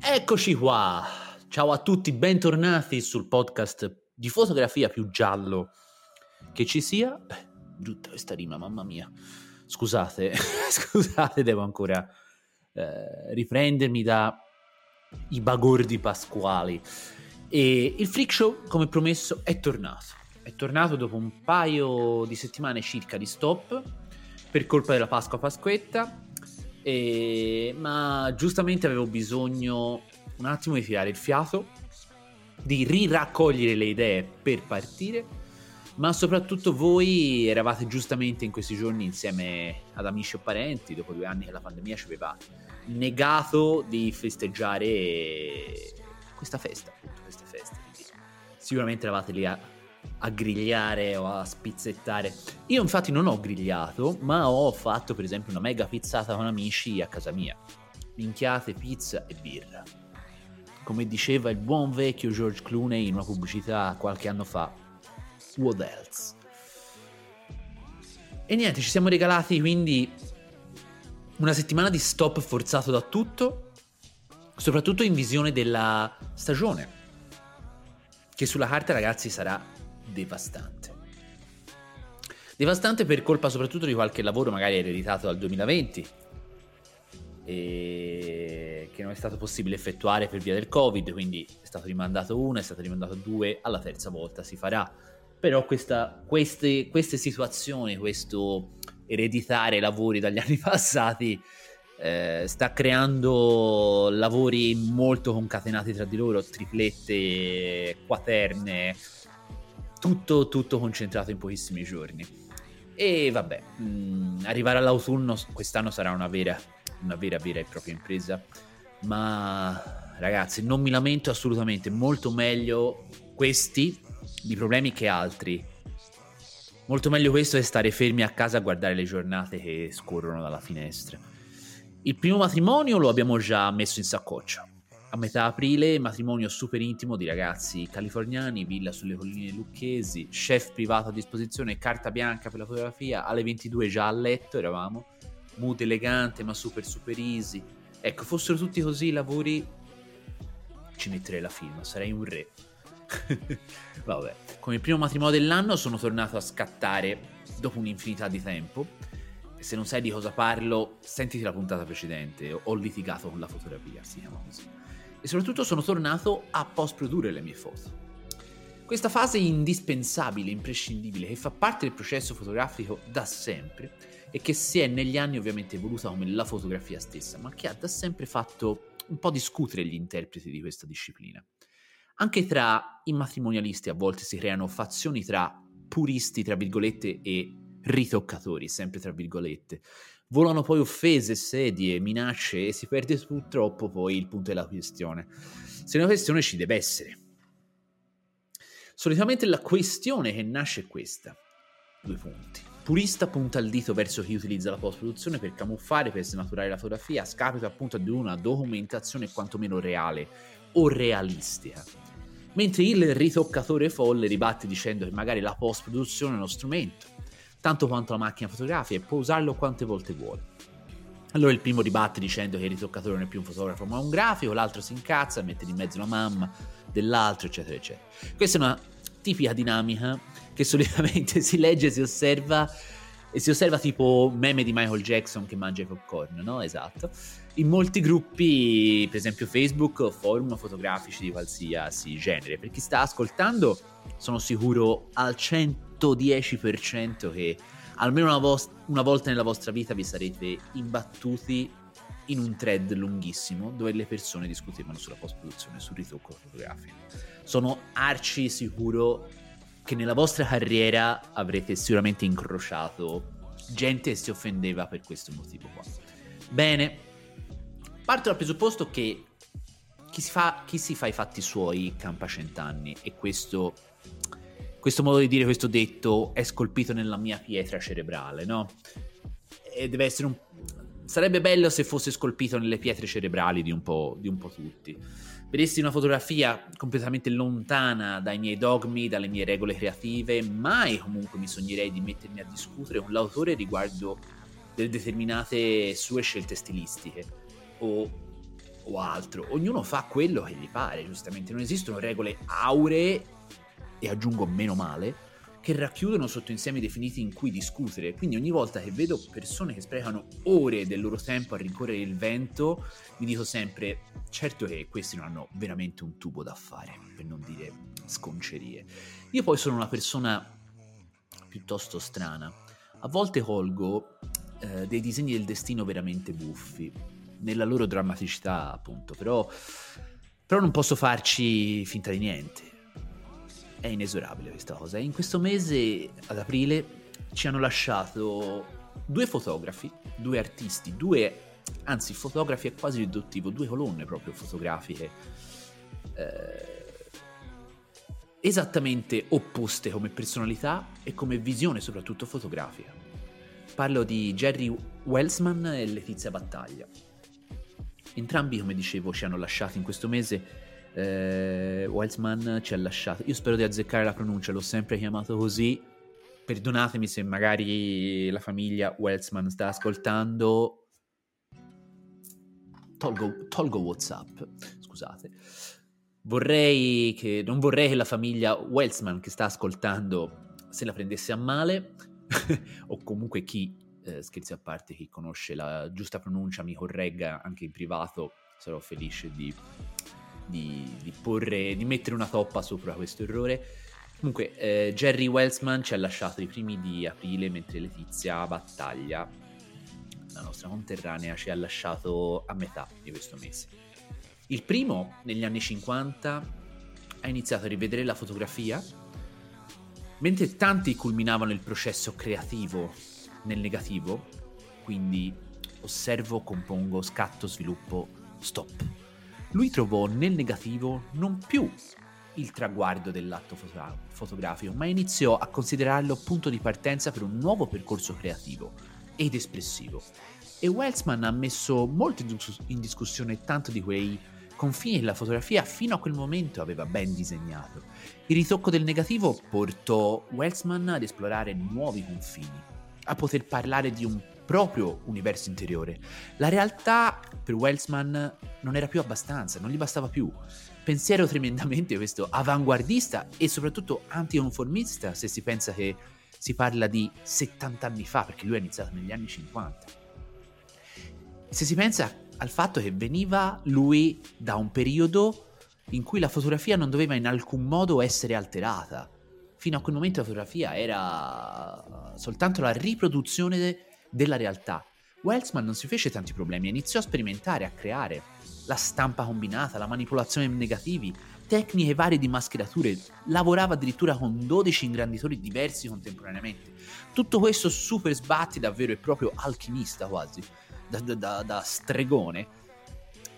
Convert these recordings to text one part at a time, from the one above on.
Eccoci qua. Ciao a tutti, bentornati sul podcast di fotografia più giallo che ci sia. Eh, brutta questa rima, mamma mia. Scusate, scusate, devo ancora eh, riprendermi da i bagordi pasquali. E il Freak Show, come promesso, è tornato. È tornato dopo un paio di settimane circa di stop per colpa della Pasqua Pasquetta. E- ma giustamente avevo bisogno un attimo di tirare il fiato, di riraccogliere le idee per partire, ma soprattutto voi eravate giustamente in questi giorni insieme ad amici o parenti, dopo due anni che la pandemia ci aveva negato di festeggiare questa festa, appunto, queste feste. Quindi sicuramente eravate lì a, a grigliare o a spizzettare. Io infatti non ho grigliato, ma ho fatto per esempio una mega pizzata con amici a casa mia. Minchiate, pizza e birra. Come diceva il buon vecchio George Clooney in una pubblicità qualche anno fa, what else? E niente, ci siamo regalati quindi una settimana di stop forzato da tutto, soprattutto in visione della stagione, che sulla carta ragazzi sarà devastante. Devastante per colpa soprattutto di qualche lavoro magari ereditato dal 2020 e che non è stato possibile effettuare per via del Covid, quindi è stato rimandato uno, è stato rimandato due, alla terza volta si farà. Però questa- queste, queste situazioni, questo ereditare lavori dagli anni passati eh, sta creando lavori molto concatenati tra di loro, triplette, quaterne, tutto, tutto concentrato in pochissimi giorni. E vabbè, mh, arrivare all'autunno quest'anno sarà una vera, una vera, vera e propria impresa. Ma ragazzi, non mi lamento assolutamente, molto meglio questi di problemi che altri. Molto meglio questo che stare fermi a casa a guardare le giornate che scorrono dalla finestra. Il primo matrimonio lo abbiamo già messo in saccoccia. A metà aprile, matrimonio super intimo di ragazzi californiani, villa sulle colline lucchesi, chef privato a disposizione, carta bianca per la fotografia, alle 22 già a letto eravamo, mood elegante ma super super easy. Ecco, fossero tutti così i lavori, ci metterei la firma, sarei un re. Vabbè, come primo matrimonio dell'anno sono tornato a scattare dopo un'infinità di tempo. Se non sai di cosa parlo, sentiti la puntata precedente. Ho litigato con la fotografia, si chiama così. E soprattutto sono tornato a post-produrre le mie foto. Questa fase indispensabile, imprescindibile, che fa parte del processo fotografico da sempre e che si è negli anni ovviamente evoluta come la fotografia stessa, ma che ha da sempre fatto un po' discutere gli interpreti di questa disciplina. Anche tra i matrimonialisti a volte si creano fazioni tra puristi, tra virgolette, e ritoccatori, sempre tra virgolette. Volano poi offese, sedie, minacce e si perde purtroppo poi il punto della questione. Se una questione ci deve essere. Solitamente la questione che nasce è questa. Due punti. Purista punta il dito verso chi utilizza la post-produzione per camuffare, per snaturare la fotografia, a scapito appunto di una documentazione quantomeno reale o realistica. Mentre il ritoccatore folle ribatte dicendo che magari la post-produzione è uno strumento, tanto quanto la macchina fotografica e può usarlo quante volte vuole. Allora il primo ribatte dicendo che il ritoccatore non è più un fotografo ma un grafico, l'altro si incazza, mette in mezzo la mamma dell'altro, eccetera, eccetera. Questa è una tipica dinamica che solitamente si legge, si osserva e si osserva tipo meme di Michael Jackson che mangia i popcorn, no? Esatto. In molti gruppi, per esempio Facebook forum fotografici di qualsiasi genere. Per chi sta ascoltando, sono sicuro al 110% che almeno una, vos- una volta nella vostra vita vi sarete imbattuti in un thread lunghissimo dove le persone discutevano sulla post-produzione, sul ritocco fotografico. Sono arci sicuro che nella vostra carriera avrete sicuramente incrociato gente che si offendeva per questo motivo qua. Bene, parto dal presupposto che chi si, fa, chi si fa i fatti suoi campa cent'anni e questo, questo modo di dire, questo detto è scolpito nella mia pietra cerebrale, no? E deve essere un... Sarebbe bello se fosse scolpito nelle pietre cerebrali di un po', di un po tutti. Vedessi una fotografia completamente lontana dai miei dogmi, dalle mie regole creative, mai comunque mi sognerei di mettermi a discutere con l'autore riguardo delle determinate sue scelte stilistiche o, o altro. Ognuno fa quello che gli pare, giustamente. Non esistono regole auree, e aggiungo meno male, che racchiudono sotto insiemi definiti in cui discutere. Quindi ogni volta che vedo persone che sprecano ore del loro tempo a rincorrere il vento, mi dico sempre, certo che questi non hanno veramente un tubo da fare, per non dire sconcerie. Io poi sono una persona piuttosto strana. A volte colgo eh, dei disegni del destino veramente buffi, nella loro drammaticità appunto, però, però non posso farci finta di niente è inesorabile questa cosa. In questo mese, ad aprile, ci hanno lasciato due fotografi, due artisti, due, anzi fotografi è quasi riduttivo, due colonne proprio fotografiche, eh, esattamente opposte come personalità e come visione soprattutto fotografica. Parlo di Jerry Welsman e Letizia Battaglia. Entrambi, come dicevo, ci hanno lasciato in questo mese eh, Wildsman ci ha lasciato. Io spero di azzeccare la pronuncia, l'ho sempre chiamato così. Perdonatemi se magari la famiglia Weltzman sta ascoltando. Tolgo, tolgo WhatsApp, scusate. Vorrei che, non vorrei che la famiglia Weltzman che sta ascoltando se la prendesse a male, o comunque chi, eh, scherzi a parte, chi conosce la giusta pronuncia mi corregga anche in privato, sarò felice di di, di, porre, di mettere una toppa sopra questo errore. Comunque, eh, Jerry Welsman ci ha lasciato i primi di aprile, mentre Letizia Battaglia, la nostra conterranea, ci ha lasciato a metà di questo mese. Il primo, negli anni 50, ha iniziato a rivedere la fotografia, mentre tanti culminavano il processo creativo nel negativo, quindi osservo, compongo, scatto, sviluppo, stop lui trovò nel negativo non più il traguardo dell'atto fotogra- fotografico, ma iniziò a considerarlo punto di partenza per un nuovo percorso creativo ed espressivo. E Welsman ha messo molto in discussione tanto di quei confini che la fotografia fino a quel momento aveva ben disegnato. Il ritocco del negativo portò Welsman ad esplorare nuovi confini, a poter parlare di un proprio universo interiore. La realtà per Welsman non era più abbastanza, non gli bastava più. Pensiero tremendamente questo avanguardista e soprattutto anticonformista se si pensa che si parla di 70 anni fa, perché lui ha iniziato negli anni 50. Se si pensa al fatto che veniva lui da un periodo in cui la fotografia non doveva in alcun modo essere alterata. Fino a quel momento la fotografia era soltanto la riproduzione della realtà. Welsman non si fece tanti problemi, iniziò a sperimentare, a creare la stampa combinata, la manipolazione negativi, tecniche varie di mascherature, lavorava addirittura con 12 ingranditori diversi contemporaneamente. Tutto questo super sbatti da vero e proprio alchimista quasi, da, da, da stregone.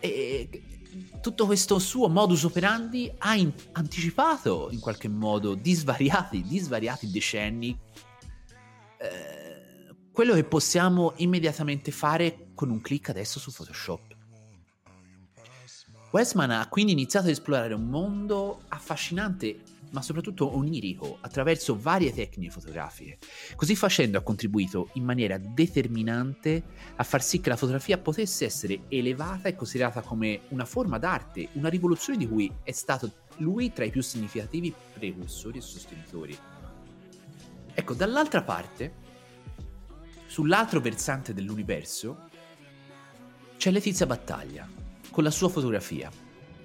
E tutto questo suo modus operandi ha in- anticipato in qualche modo di svariati, di svariati decenni eh, quello che possiamo immediatamente fare con un clic adesso su Photoshop. Westman ha quindi iniziato ad esplorare un mondo affascinante ma soprattutto onirico attraverso varie tecniche fotografiche. Così facendo ha contribuito in maniera determinante a far sì che la fotografia potesse essere elevata e considerata come una forma d'arte, una rivoluzione di cui è stato lui tra i più significativi precursori e sostenitori. Ecco, dall'altra parte Sull'altro versante dell'universo c'è Letizia Battaglia, con la sua fotografia,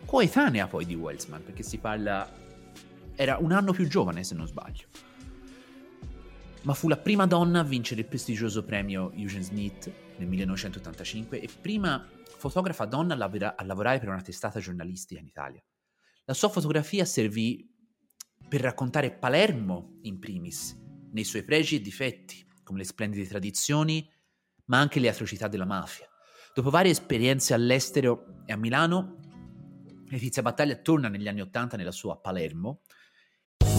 coetanea poi di Welsman, perché si parla... era un anno più giovane se non sbaglio. Ma fu la prima donna a vincere il prestigioso premio Eugene Smith nel 1985 e prima fotografa donna a, lavora- a lavorare per una testata giornalistica in Italia. La sua fotografia servì per raccontare Palermo in primis, nei suoi pregi e difetti, come le splendide tradizioni, ma anche le atrocità della mafia. Dopo varie esperienze all'estero e a Milano, Letizia Battaglia torna negli anni Ottanta nella sua Palermo.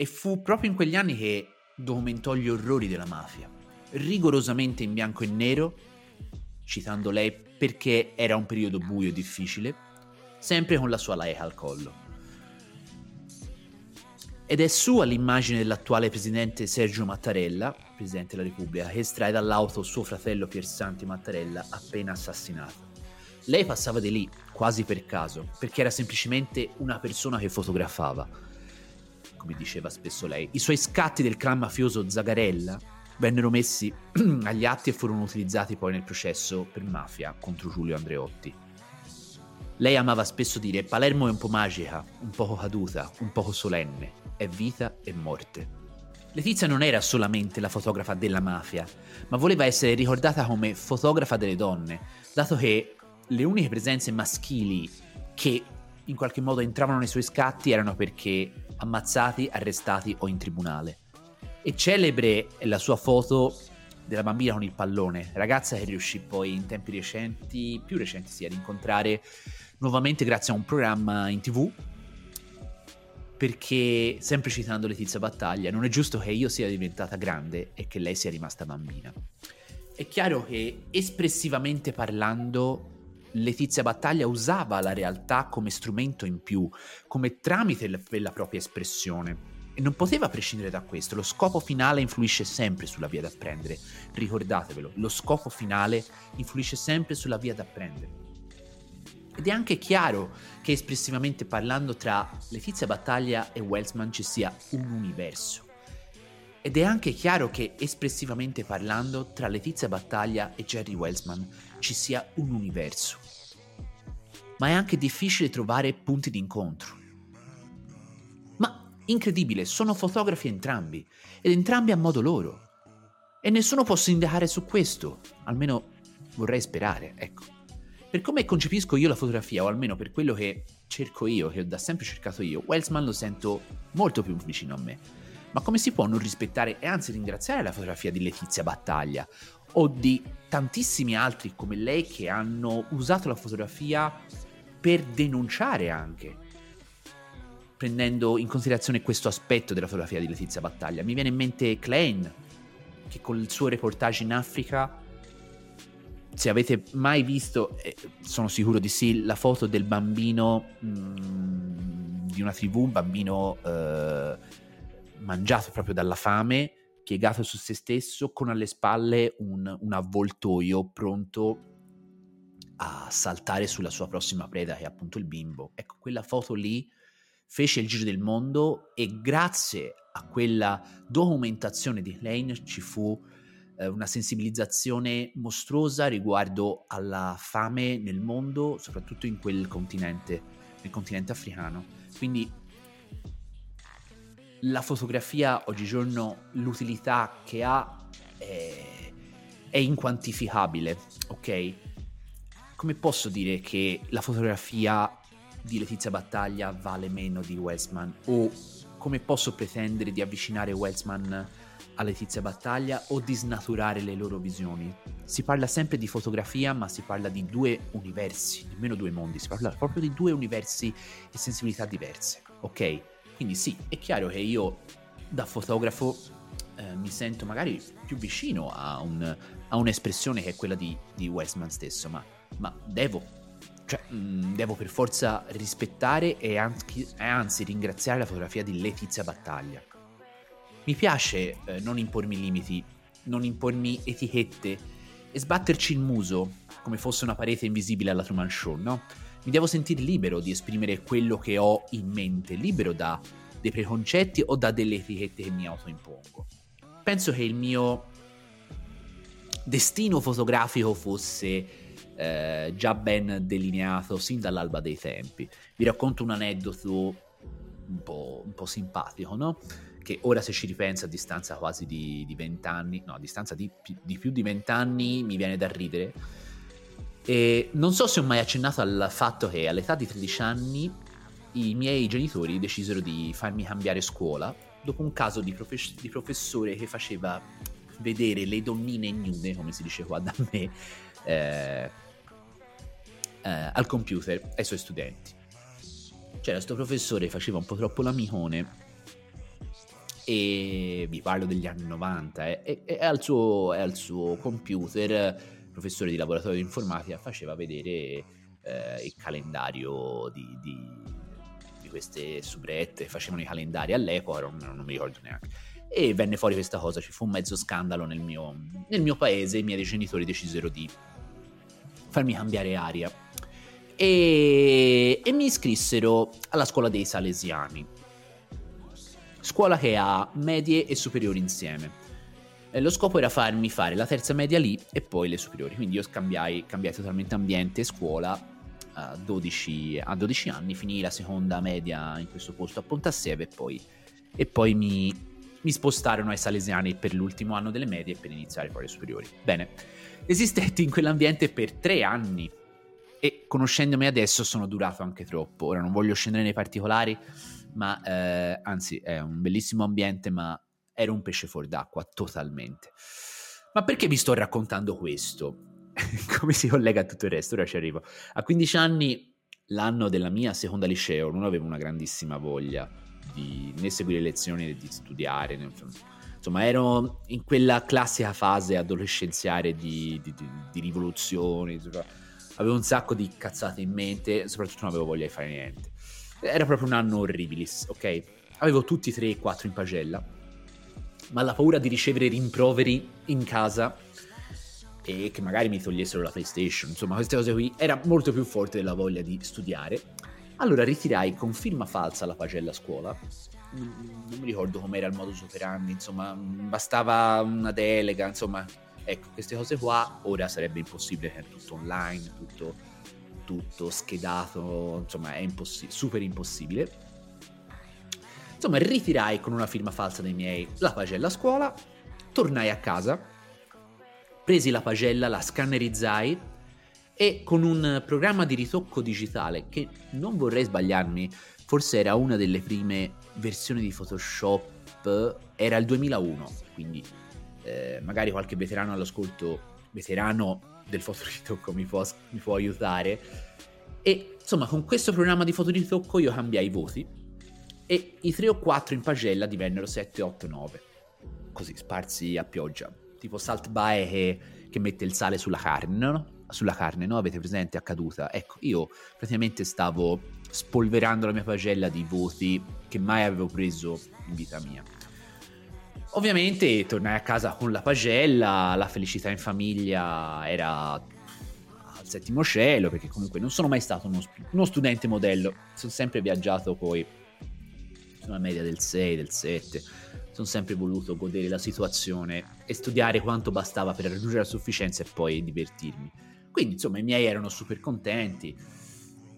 E fu proprio in quegli anni che documentò gli orrori della mafia, rigorosamente in bianco e nero, citando lei perché era un periodo buio e difficile, sempre con la sua laica al collo. Ed è sua l'immagine dell'attuale presidente Sergio Mattarella, presidente della Repubblica, che estrae dall'auto suo fratello Piersanti Mattarella appena assassinato. Lei passava di lì, quasi per caso, perché era semplicemente una persona che fotografava. Come diceva spesso lei, i suoi scatti del clan mafioso Zagarella vennero messi agli atti e furono utilizzati poi nel processo per mafia contro Giulio Andreotti. Lei amava spesso dire Palermo è un po' magica, un poco caduta, un poco solenne, è vita e morte. Letizia non era solamente la fotografa della mafia, ma voleva essere ricordata come fotografa delle donne, dato che le uniche presenze maschili che in qualche modo entravano nei suoi scatti erano perché ammazzati, arrestati o in tribunale. E celebre è la sua foto della bambina con il pallone, ragazza che riuscì poi in tempi recenti, più recenti sì, ad incontrare nuovamente grazie a un programma in tv. Perché, sempre citando Letizia Battaglia, non è giusto che io sia diventata grande e che lei sia rimasta bambina. È chiaro che espressivamente parlando Letizia Battaglia usava la realtà come strumento in più, come tramite per la propria espressione. E non poteva prescindere da questo, lo scopo finale influisce sempre sulla via da prendere. Ricordatevelo, lo scopo finale influisce sempre sulla via da prendere. Ed è anche chiaro che espressivamente parlando tra Letizia Battaglia e Welsman ci sia un universo. Ed è anche chiaro che espressivamente parlando tra Letizia Battaglia e Jerry Welsman ci sia un universo. Ma è anche difficile trovare punti di incontro. Ma incredibile, sono fotografi entrambi, ed entrambi a modo loro. E nessuno può indicare su questo, almeno vorrei sperare, ecco. Per come concepisco io la fotografia, o almeno per quello che cerco io, che ho da sempre cercato io, Welsman lo sento molto più vicino a me. Ma come si può non rispettare e anzi ringraziare la fotografia di Letizia Battaglia o di tantissimi altri come lei che hanno usato la fotografia per denunciare anche, prendendo in considerazione questo aspetto della fotografia di Letizia Battaglia. Mi viene in mente Klein, che con il suo reportage in Africa, se avete mai visto, eh, sono sicuro di sì, la foto del bambino mh, mm, di una tribù, un bambino eh, mangiato proprio dalla fame, piegato su se stesso, con alle spalle un, un avvoltoio pronto a saltare sulla sua prossima preda, che è appunto il bimbo. Ecco, quella foto lì fece il giro del mondo e grazie a quella documentazione di Lane ci fu eh, una sensibilizzazione mostruosa riguardo alla fame nel mondo, soprattutto in quel continente, nel continente africano. Quindi la fotografia oggigiorno l'utilità che ha è, è inquantificabile, ok? Come posso dire che la fotografia di Letizia Battaglia vale meno di Westman? O come posso pretendere di avvicinare Westman a Letizia Battaglia o di snaturare le loro visioni? Si parla sempre di fotografia, ma si parla di due universi, nemmeno due mondi, si parla proprio di due universi e sensibilità diverse, ok? Quindi sì, è chiaro che io da fotografo eh, mi sento magari più vicino a, un, a, un'espressione che è quella di, di Westman stesso, ma, ma devo, cioè, mh, mm, devo per forza rispettare e anzi, anzi, ringraziare la fotografia di Letizia Battaglia. Mi piace eh, non impormi limiti, non impormi etichette e sbatterci il muso come fosse una parete invisibile alla Truman Show, no? Mi devo sentire libero di esprimere quello che ho in mente, libero da dei preconcetti o da delle etichette che mi autoimpongo. Penso che il mio destino fotografico fosse eh, già ben delineato sin dall'alba dei tempi. Vi racconto un aneddoto un po', un po simpatico, no? Che ora se ci ripensa a distanza quasi di, di 20 anni, no, a distanza di, di più di 20 anni mi viene da ridere. E non so se ho mai accennato al fatto che all'età di 13 anni i miei genitori decisero di farmi cambiare scuola dopo un caso di, profe- di professore che faceva vedere le donnine nude, come si dice qua da me, eh, eh, al computer ai suoi studenti. C'era questo professore faceva un po' troppo l'amicone e vi parlo degli anni 90 eh, e, e, al suo, al suo, computer, professore di laboratorio di informatica, faceva vedere eh, il calendario di, di, di, queste subrette, facevano i calendari all'epoca, non, non mi ricordo neanche. E venne fuori questa cosa, ci fu un mezzo scandalo nel mio, nel mio paese, i miei genitori decisero di farmi cambiare aria e, e mi iscrissero alla scuola dei Salesiani, scuola che ha medie e superiori insieme. E lo scopo era farmi fare la terza media lì e poi le superiori, quindi io scambiai, cambiai totalmente ambiente e scuola a 12, a 12 anni, finì la seconda media in questo posto a Pontassieve e poi, e poi mi, mi spostarono ai Salesiani per l'ultimo anno delle medie per iniziare poi le superiori. Bene, esistetti in quell'ambiente per tre anni e conoscendomi adesso sono durato anche troppo. Ora non voglio scendere nei particolari, ma eh, anzi è un bellissimo ambiente, ma ero un pesce fuor d'acqua totalmente. Ma perché vi sto raccontando questo? Come si collega a tutto il resto? Ora ci arrivo. A 15 anni, l'anno della mia seconda liceo, non avevo una grandissima voglia di né seguire lezioni né di studiare. Né, insomma, ero in quella classica fase adolescenziale di, di, di, di rivoluzione. Insomma avevo un sacco di cazzate in mente, soprattutto non avevo voglia di fare niente. Era proprio un anno orribilis, ok? Avevo tutti e tre e quattro in pagella, ma la paura di ricevere rimproveri in casa e che magari mi togliessero la PlayStation, insomma, queste cose qui, era molto più forte della voglia di studiare. Allora ritirai con firma falsa la pagella a scuola. Non mi ricordo com'era il modus operandi, insomma, bastava una delega, insomma, Ecco, queste cose qua ora sarebbe impossibile, è tutto online, tutto, tutto schedato, insomma è impossi- super impossibile. Insomma, ritirai con una firma falsa dei miei la pagella a scuola, tornai a casa, presi la pagella, la scannerizzai e con un programma di ritocco digitale che non vorrei sbagliarmi, forse era una delle prime versioni di Photoshop, era il 2001, quindi eh, magari qualche veterano all'ascolto, veterano del fotoritocco mi può, mi può aiutare. E insomma, con questo programma di fotoritocco io cambiai i voti e i 3 o 4 in pagella divennero 7, 8, 9. Così, sparsi a pioggia. Tipo Salt Bae che, che mette il sale sulla carne, no? Sulla carne, no? Avete presente? Accaduta. Ecco, io praticamente stavo spolverando la mia pagella di voti che mai avevo preso in vita mia. Ovviamente tornai a casa con la pagella, la felicità in famiglia era al settimo cielo, perché comunque non sono mai stato uno, uno studente modello, sono sempre viaggiato poi sulla media del 6, del 7, sono sempre voluto godere la situazione e studiare quanto bastava per raggiungere la sufficienza e poi divertirmi. Quindi insomma i miei erano super contenti,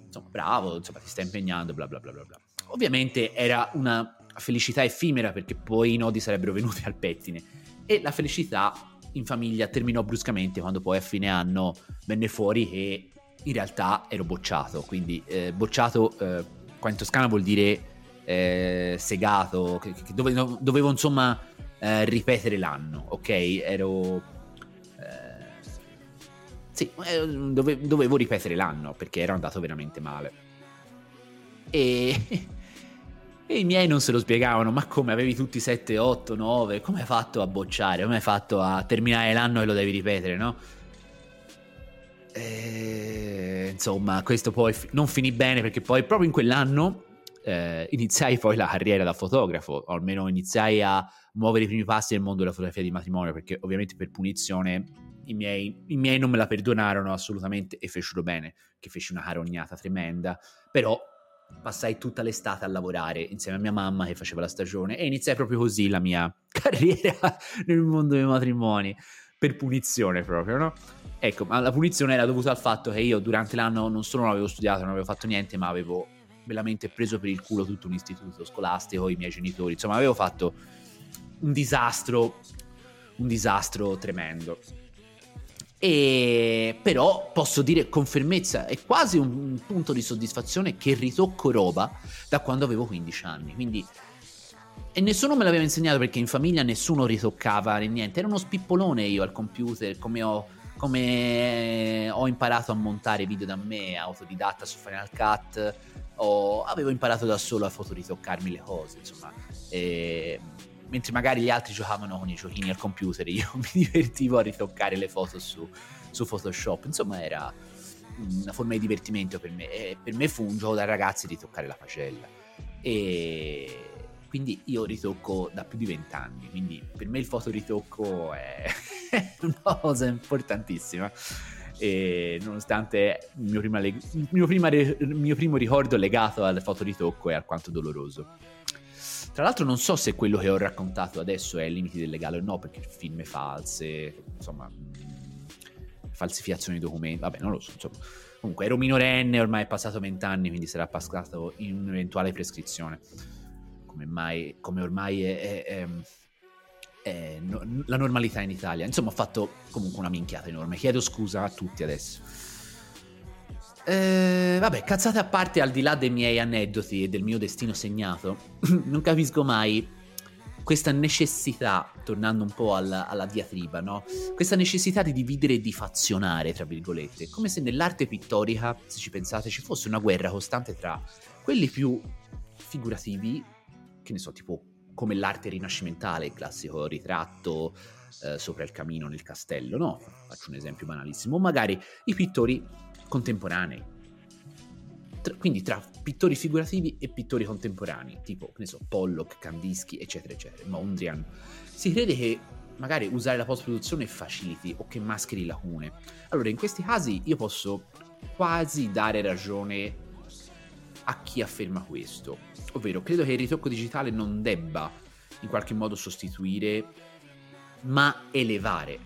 insomma bravo, insomma ti stai impegnando, bla bla bla bla. Ovviamente era una felicità effimera perché poi i nodi sarebbero venuti al pettine e la felicità in famiglia terminò bruscamente quando poi a fine anno venne fuori che in realtà ero bocciato, quindi eh, bocciato eh, qua in Toscana vuol dire eh, segato, che, che dovevo, dovevo, insomma eh, ripetere l'anno, ok? Ero... Eh, sì, eh, dove, dovevo ripetere l'anno perché ero andato veramente male. E E i miei non se lo spiegavano, ma come avevi tutti 7, 8, 9, come hai fatto a bocciare? Come hai fatto a terminare l'anno e lo devi ripetere, no? E, insomma, questo poi non finì bene perché poi proprio in quell'anno eh, iniziai poi la carriera da fotografo, o almeno iniziai a muovere i primi passi nel mondo della fotografia di matrimonio, perché ovviamente per punizione i miei, i miei non me la perdonarono assolutamente e fecero bene, che feci una carognata tremenda, però passai tutta l'estate a lavorare insieme a mia mamma che faceva la stagione e iniziai proprio così la mia carriera nel mondo dei matrimoni, per punizione proprio, no? Ecco, ma la punizione era dovuta al fatto che io durante l'anno non solo non avevo studiato, non avevo fatto niente, ma avevo veramente preso per il culo tutto un istituto scolastico, i miei genitori, insomma avevo fatto un disastro, un disastro tremendo. E però posso dire con fermezza, è quasi un, un punto di soddisfazione che ritocco roba da quando avevo 15 anni, quindi e nessuno me l'aveva insegnato perché in famiglia nessuno ritoccava niente. Era uno spippolone io al computer, come ho, come ho imparato a montare video da me, autodidatta su Final Cut. Ho, avevo imparato da solo a fotoritoccarmi le cose, insomma. E, mentre magari gli altri giocavano con i giochini al computer, io mi divertivo a ritoccare le foto su, su Photoshop. Insomma, era una forma di divertimento per me. E per me fu un gioco da ragazzi ritoccare la pagella. E quindi io ritocco da più di vent'anni, quindi per me il fotoritocco è una cosa importantissima. E nonostante il mio, prima, il, mio il mio primo ricordo legato al fotoritocco è alquanto doloroso. Tra l'altro non so se quello che ho raccontato adesso è ai limiti del legale o no, perché film false, insomma, falsificazione di documenti, vabbè, non lo so, insomma. Comunque ero minorenne, ormai è passato vent'anni, quindi sarà passato in un'eventuale prescrizione come, mai, come ormai è, è, è, è no, la normalità in Italia. Insomma, ho fatto comunque una minchiata enorme. Chiedo scusa a tutti adesso. Eh, vabbè, cazzate a parte, al di là dei miei aneddoti e del mio destino segnato, non capisco mai questa necessità, tornando un po' alla, alla, diatriba, no? Questa necessità di dividere e di fazionare, tra virgolette, come se nell'arte pittorica, se ci pensate, ci fosse una guerra costante tra quelli più figurativi che ne so, tipo come l'arte rinascimentale, il classico ritratto eh, sopra il camino nel castello, no? Faccio un esempio banalissimo. O magari i pittori contemporanei. Tra, quindi tra pittori figurativi e pittori contemporanei, tipo, ne so, Pollock, Kandinsky, eccetera, eccetera, Mondrian. Si crede che magari usare la post-produzione faciliti o che mascheri lacune. Allora, in questi casi io posso quasi dare ragione a chi afferma questo. Ovvero, credo che il ritocco digitale non debba in qualche modo sostituire, ma elevare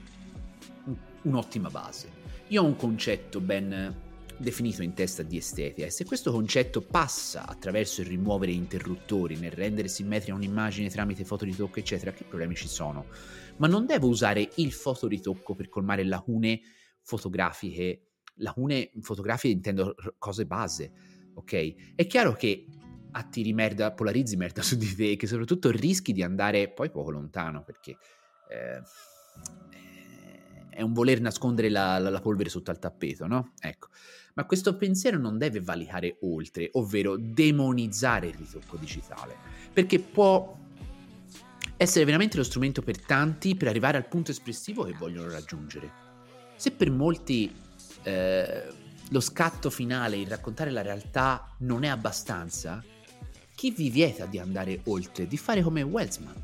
un'ottima base. Io ho un concetto ben definito in testa di estetica e se questo concetto passa attraverso il rimuovere interruttori, nel rendere simmetrica un'immagine tramite fotoritocco, eccetera, che problemi ci sono? Ma non devo usare il fotoritocco per colmare lacune fotografiche, lacune fotografiche intendo cose base, ok? È chiaro che attiri merda, polarizzi merda su di te, che soprattutto rischi di andare poi poco lontano, perché eh, è un voler nascondere la, la, la, polvere sotto al tappeto, no? Ecco. Ma questo pensiero non deve valicare oltre, ovvero demonizzare il ritocco digitale, perché può essere veramente lo strumento per tanti per arrivare al punto espressivo che vogliono raggiungere. Se per molti eh, lo scatto finale, il raccontare la realtà non è abbastanza, chi vi vieta di andare oltre, di fare come Welsman?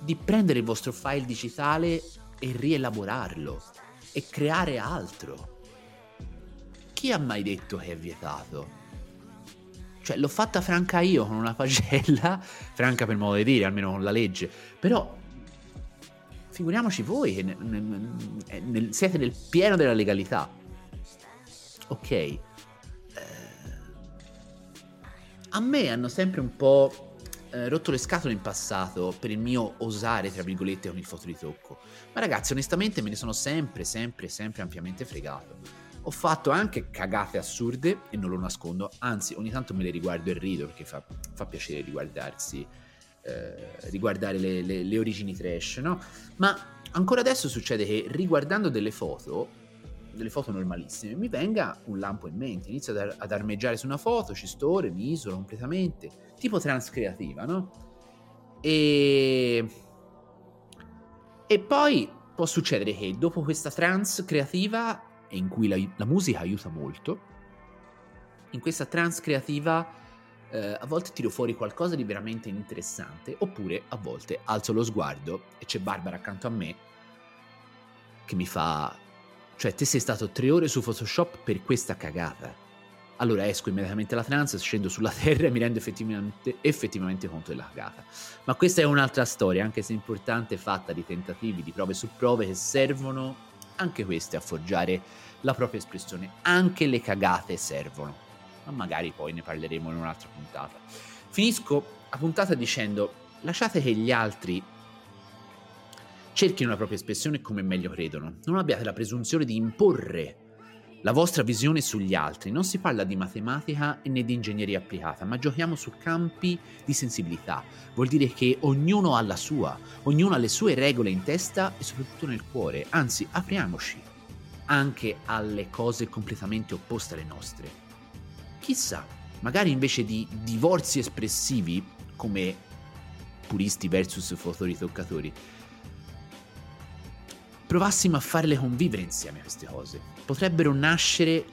Di prendere il vostro file digitale e rielaborarlo e creare altro. Chi ha mai detto che è vietato? Cioè, l'ho fatta franca io con una pagella, franca per modo di dire, almeno con la legge, però figuriamoci voi che nel, nel, siete nel pieno della legalità. Ok, eh, a me hanno sempre un po' eh, rotto le scatole in passato per il mio osare, tra virgolette, con il fotoritocco. Ma ragazzi, onestamente me ne sono sempre, sempre, sempre ampiamente fregato. Ho fatto anche cagate assurde e non lo nascondo, anzi ogni tanto me le riguardo e rido perché fa, fa piacere riguardarsi, eh, riguardare le, le, le origini trash, no? Ma ancora adesso succede che riguardando delle foto delle foto normalissime, mi venga un lampo in mente, inizio ad, ad armeggiare su una foto, ci sto, mi isolo completamente, tipo transcreativa, no? E... e poi può succedere che dopo questa trance creativa, in cui la, la musica aiuta molto, in questa trance creativa eh, a volte tiro fuori qualcosa di veramente interessante, oppure a volte alzo lo sguardo e c'è Barbara accanto a me che mi fa cioè, te sei stato tre ore su Photoshop per questa cagata. Allora esco immediatamente dalla trance, scendo sulla terra e mi rendo effettivamente, effettivamente conto della cagata. Ma questa è un'altra storia, anche se importante, fatta di tentativi, di prove su prove che servono anche queste a forgiare la propria espressione. Anche le cagate servono. Ma magari poi ne parleremo in un'altra puntata. Finisco la puntata dicendo lasciate che gli altri cerchino la propria espressione come meglio credono. Non abbiate la presunzione di imporre la vostra visione sugli altri. Non si parla di matematica né di ingegneria applicata, ma giochiamo su campi di sensibilità. Vuol dire che ognuno ha la sua, ognuno ha le sue regole in testa e soprattutto nel cuore. Anzi, apriamoci anche alle cose completamente opposte alle nostre. Chissà, magari invece di divorzi espressivi come puristi versus fotoritoccatori, provassimo a farle convivere insieme queste cose. Potrebbero nascere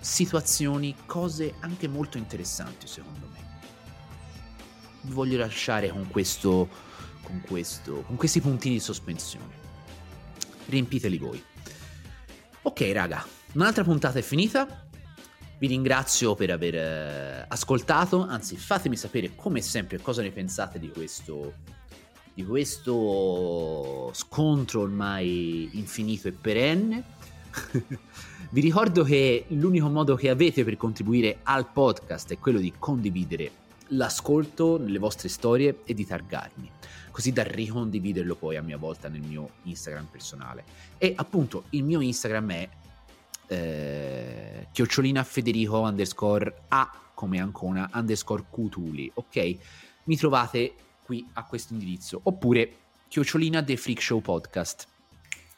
situazioni, cose anche molto interessanti secondo me. Vi voglio lasciare con questo, con questo, con questi puntini di sospensione. Riempiteli voi. Ok raga, un'altra puntata è finita. Vi ringrazio per aver eh, ascoltato, anzi fatemi sapere come sempre cosa ne pensate di questo di questo scontro ormai infinito e perenne. Vi ricordo che l'unico modo che avete per contribuire al podcast è quello di condividere l'ascolto nelle vostre storie e di targarmi, così da ricondividerlo poi a mia volta nel mio Instagram personale. E appunto il mio Instagram è eh, chiocciolina federico underscore a come ancona underscore cutuli, ok? Mi trovate qui a questo indirizzo oppure chiocciolina The Freak Show Podcast.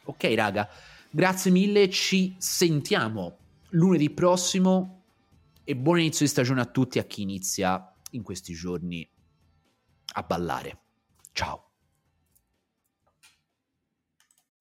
Ok raga, grazie mille, ci sentiamo lunedì prossimo e buon inizio di stagione a tutti a chi inizia in questi giorni a ballare. Ciao.